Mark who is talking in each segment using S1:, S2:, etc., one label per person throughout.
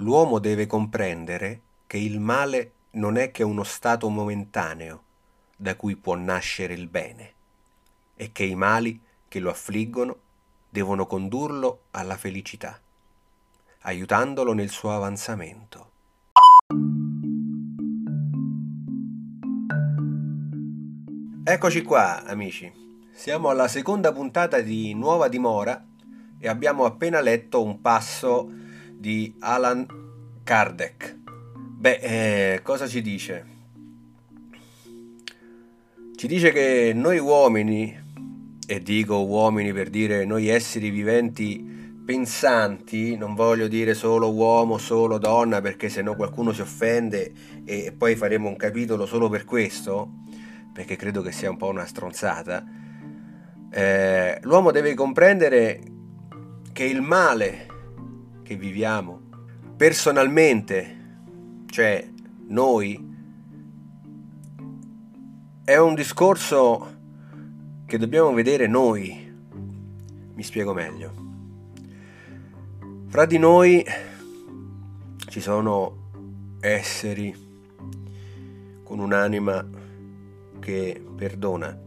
S1: L'uomo deve comprendere che il male non è che uno stato momentaneo da cui può nascere il bene e che i mali che lo affliggono devono condurlo alla felicità, aiutandolo nel suo avanzamento. Eccoci qua, amici. Siamo alla seconda puntata di Nuova Dimora e abbiamo appena letto un passo di Alan Kardec. Beh, eh, cosa ci dice? Ci dice che noi uomini, e dico uomini per dire noi esseri viventi pensanti, non voglio dire solo uomo, solo donna, perché sennò qualcuno si offende e poi faremo un capitolo solo per questo perché credo che sia un po' una stronzata, eh, l'uomo deve comprendere che il male che viviamo personalmente, cioè noi, è un discorso che dobbiamo vedere noi. Mi spiego meglio. Fra di noi ci sono esseri con un'anima che perdona.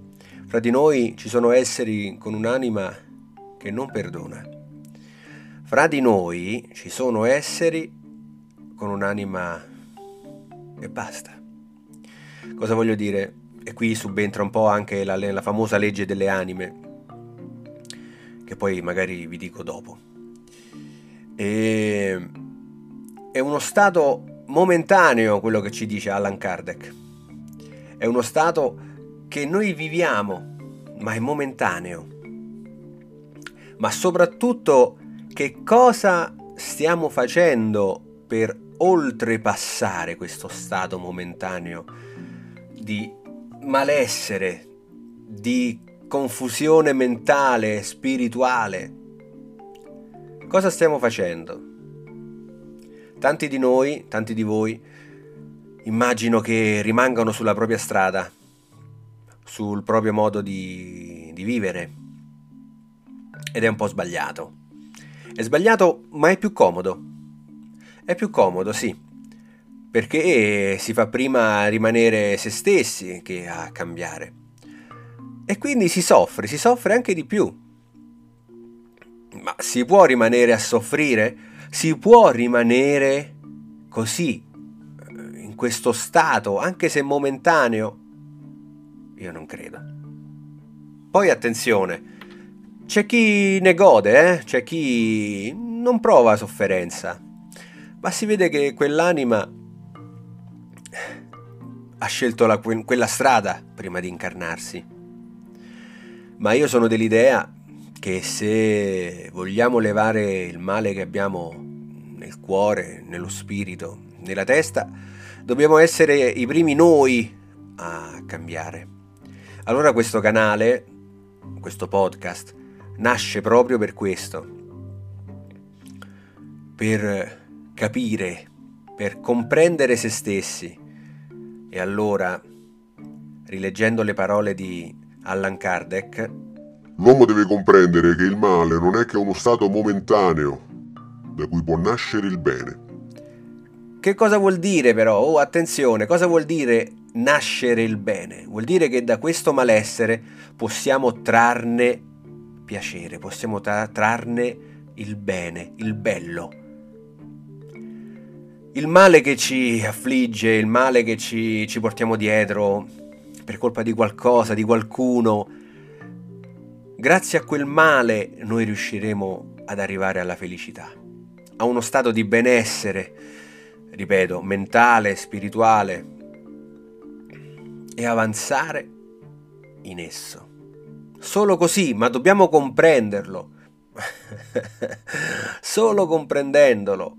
S1: Fra di noi ci sono esseri con un'anima che non perdona. Fra di noi ci sono esseri con un'anima e basta. Cosa voglio dire? E qui subentra un po' anche la, la famosa legge delle anime, che poi magari vi dico dopo. E è uno stato momentaneo quello che ci dice Allan Kardec è uno stato che noi viviamo, ma è momentaneo. Ma soprattutto che cosa stiamo facendo per oltrepassare questo stato momentaneo di malessere, di confusione mentale, spirituale. Cosa stiamo facendo? Tanti di noi, tanti di voi, immagino che rimangano sulla propria strada, sul proprio modo di, di vivere. Ed è un po' sbagliato. È sbagliato, ma è più comodo. È più comodo, sì, perché si fa prima rimanere se stessi che a cambiare. E quindi si soffre, si soffre anche di più. Ma si può rimanere a soffrire? Si può rimanere così, questo stato, anche se momentaneo? Io non credo. Poi attenzione, c'è chi ne gode, eh? c'è chi non prova sofferenza, ma si vede che quell'anima ha scelto la, quella strada prima di incarnarsi. Ma io sono dell'idea che se vogliamo levare il male che abbiamo nel cuore, nello spirito, nella testa, dobbiamo essere i primi noi a cambiare. Allora questo canale, questo podcast, nasce proprio per questo, per capire, per comprendere se stessi. E allora, rileggendo le parole di Allan Kardec,
S2: L'uomo deve comprendere che il male non è che uno stato momentaneo da cui può nascere il bene.
S1: Che cosa vuol dire però? Oh, attenzione, cosa vuol dire nascere il bene? Vuol dire che da questo malessere possiamo trarne piacere, possiamo tra- trarne il bene, il bello. Il male che ci affligge, il male che ci, ci portiamo dietro per colpa di qualcosa, di qualcuno, grazie a quel male noi riusciremo ad arrivare alla felicità, a uno stato di benessere, ripeto, mentale, spirituale, e avanzare in esso. Solo così, ma dobbiamo comprenderlo. Solo comprendendolo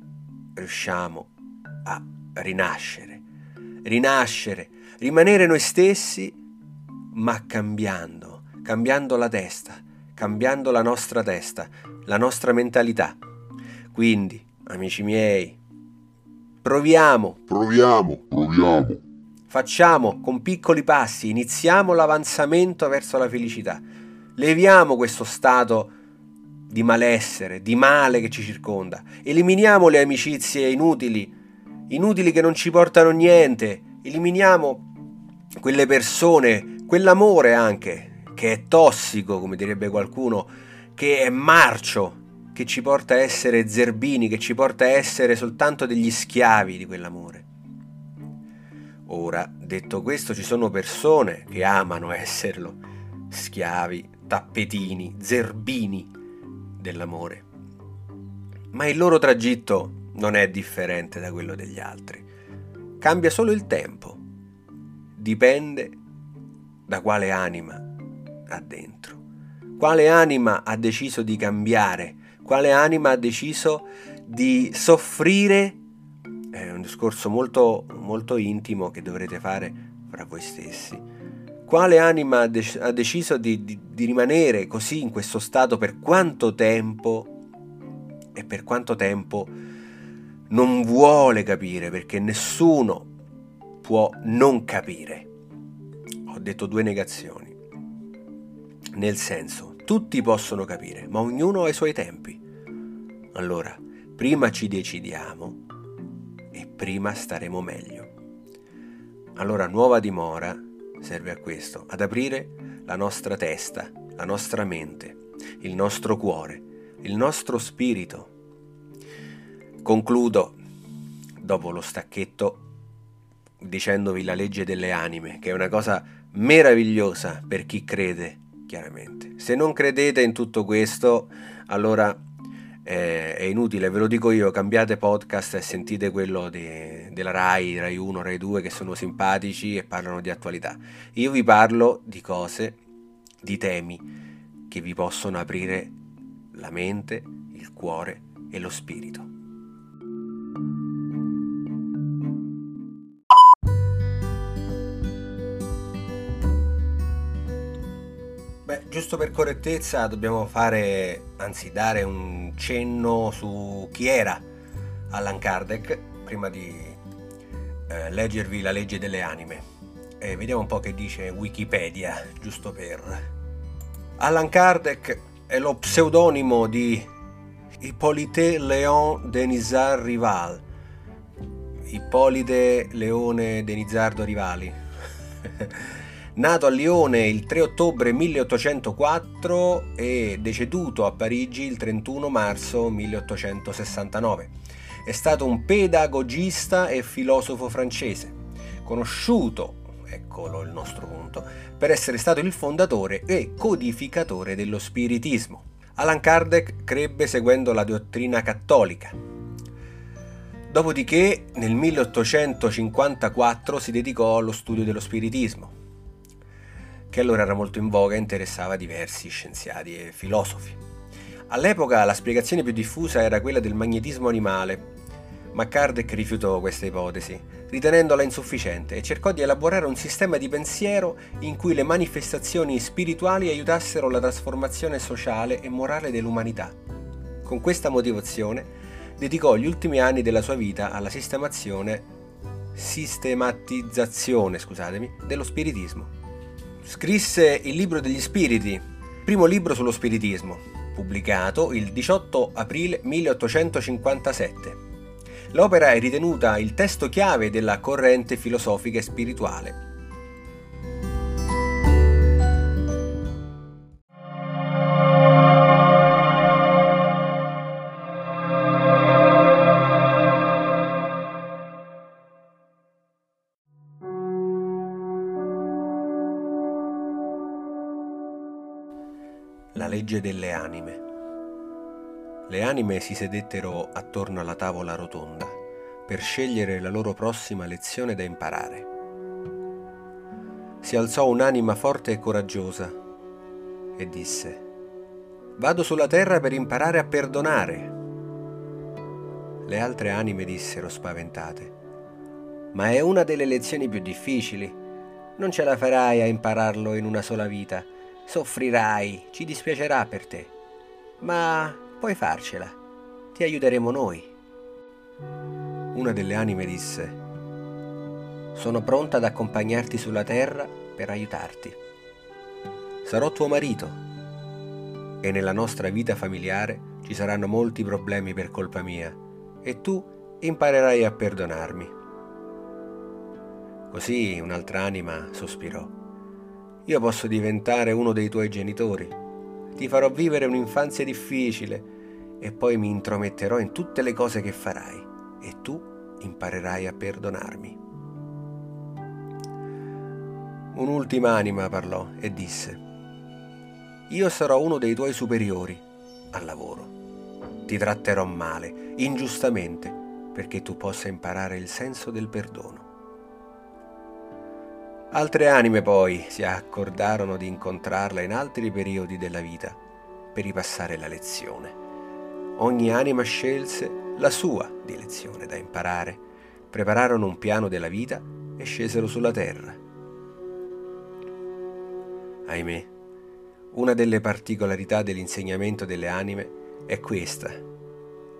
S1: riusciamo a rinascere, rinascere, rimanere noi stessi, ma cambiando, cambiando la testa, cambiando la nostra testa, la nostra mentalità. Quindi, amici miei, Proviamo.
S2: Proviamo. Proviamo.
S1: Facciamo con piccoli passi, iniziamo l'avanzamento verso la felicità. Leviamo questo stato di malessere, di male che ci circonda. Eliminiamo le amicizie inutili, inutili che non ci portano niente. Eliminiamo quelle persone, quell'amore anche, che è tossico, come direbbe qualcuno, che è marcio, che ci porta a essere zerbini, che ci porta a essere soltanto degli schiavi di quell'amore. Ora, detto questo, ci sono persone che amano esserlo, schiavi, tappetini, zerbini dell'amore. Ma il loro tragitto non è differente da quello degli altri. Cambia solo il tempo. Dipende da quale anima ha dentro. Quale anima ha deciso di cambiare? Quale anima ha deciso di soffrire è un discorso molto, molto intimo che dovrete fare fra voi stessi. Quale anima ha, de- ha deciso di, di, di rimanere così in questo stato per quanto tempo e per quanto tempo non vuole capire perché nessuno può non capire. Ho detto due negazioni. Nel senso, tutti possono capire, ma ognuno ha i suoi tempi. Allora, prima ci decidiamo e prima staremo meglio. Allora nuova dimora serve a questo, ad aprire la nostra testa, la nostra mente, il nostro cuore, il nostro spirito. Concludo dopo lo stacchetto dicendovi la legge delle anime, che è una cosa meravigliosa per chi crede, chiaramente. Se non credete in tutto questo, allora eh, è inutile, ve lo dico io, cambiate podcast e sentite quello de, della RAI, RAI 1, RAI 2 che sono simpatici e parlano di attualità. Io vi parlo di cose, di temi che vi possono aprire la mente, il cuore e lo spirito. Giusto per correttezza dobbiamo fare, anzi dare un cenno su chi era Allan Kardec prima di eh, leggervi la legge delle anime. E vediamo un po' che dice Wikipedia, giusto per... Allan Kardec è lo pseudonimo di Hippolyte Léon Denisard Rival. Ippolite Leone Denizardo Rivali. Nato a Lione il 3 ottobre 1804 e deceduto a Parigi il 31 marzo 1869. È stato un pedagogista e filosofo francese, conosciuto, eccolo il nostro punto, per essere stato il fondatore e codificatore dello spiritismo. Allan Kardec crebbe seguendo la dottrina cattolica, Dopodiché nel 1854 si dedicò allo studio dello spiritismo che allora era molto in voga e interessava diversi scienziati e filosofi. All'epoca la spiegazione più diffusa era quella del magnetismo animale, ma Kardec rifiutò questa ipotesi, ritenendola insufficiente, e cercò di elaborare un sistema di pensiero in cui le manifestazioni spirituali aiutassero la trasformazione sociale e morale dell'umanità. Con questa motivazione dedicò gli ultimi anni della sua vita alla sistematizzazione scusatemi, dello spiritismo. Scrisse Il libro degli spiriti, primo libro sullo spiritismo, pubblicato il 18 aprile 1857. L'opera è ritenuta il testo chiave della corrente filosofica e spirituale la legge delle anime. Le anime si sedettero attorno alla tavola rotonda per scegliere la loro prossima lezione da imparare. Si alzò un'anima forte e coraggiosa e disse, Vado sulla terra per imparare a perdonare. Le altre anime dissero spaventate, Ma è una delle lezioni più difficili. Non ce la farai a impararlo in una sola vita Soffrirai, ci dispiacerà per te, ma puoi farcela, ti aiuteremo noi. Una delle anime disse, sono pronta ad accompagnarti sulla terra per aiutarti. Sarò tuo marito e nella nostra vita familiare ci saranno molti problemi per colpa mia e tu imparerai a perdonarmi. Così un'altra anima sospirò. Io posso diventare uno dei tuoi genitori. Ti farò vivere un'infanzia difficile e poi mi intrometterò in tutte le cose che farai e tu imparerai a perdonarmi. Un'ultima anima parlò e disse, io sarò uno dei tuoi superiori al lavoro. Ti tratterò male, ingiustamente, perché tu possa imparare il senso del perdono. Altre anime poi si accordarono di incontrarla in altri periodi della vita per ripassare la lezione. Ogni anima scelse la sua dilezione da imparare, prepararono un piano della vita e scesero sulla terra. Ahimè, una delle particolarità dell'insegnamento delle anime è questa.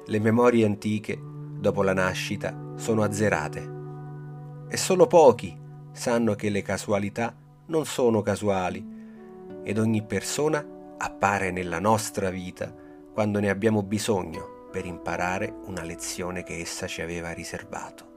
S1: Le memorie antiche, dopo la nascita, sono azzerate e solo pochi sanno che le casualità non sono casuali ed ogni persona appare nella nostra vita quando ne abbiamo bisogno per imparare una lezione che essa ci aveva riservato.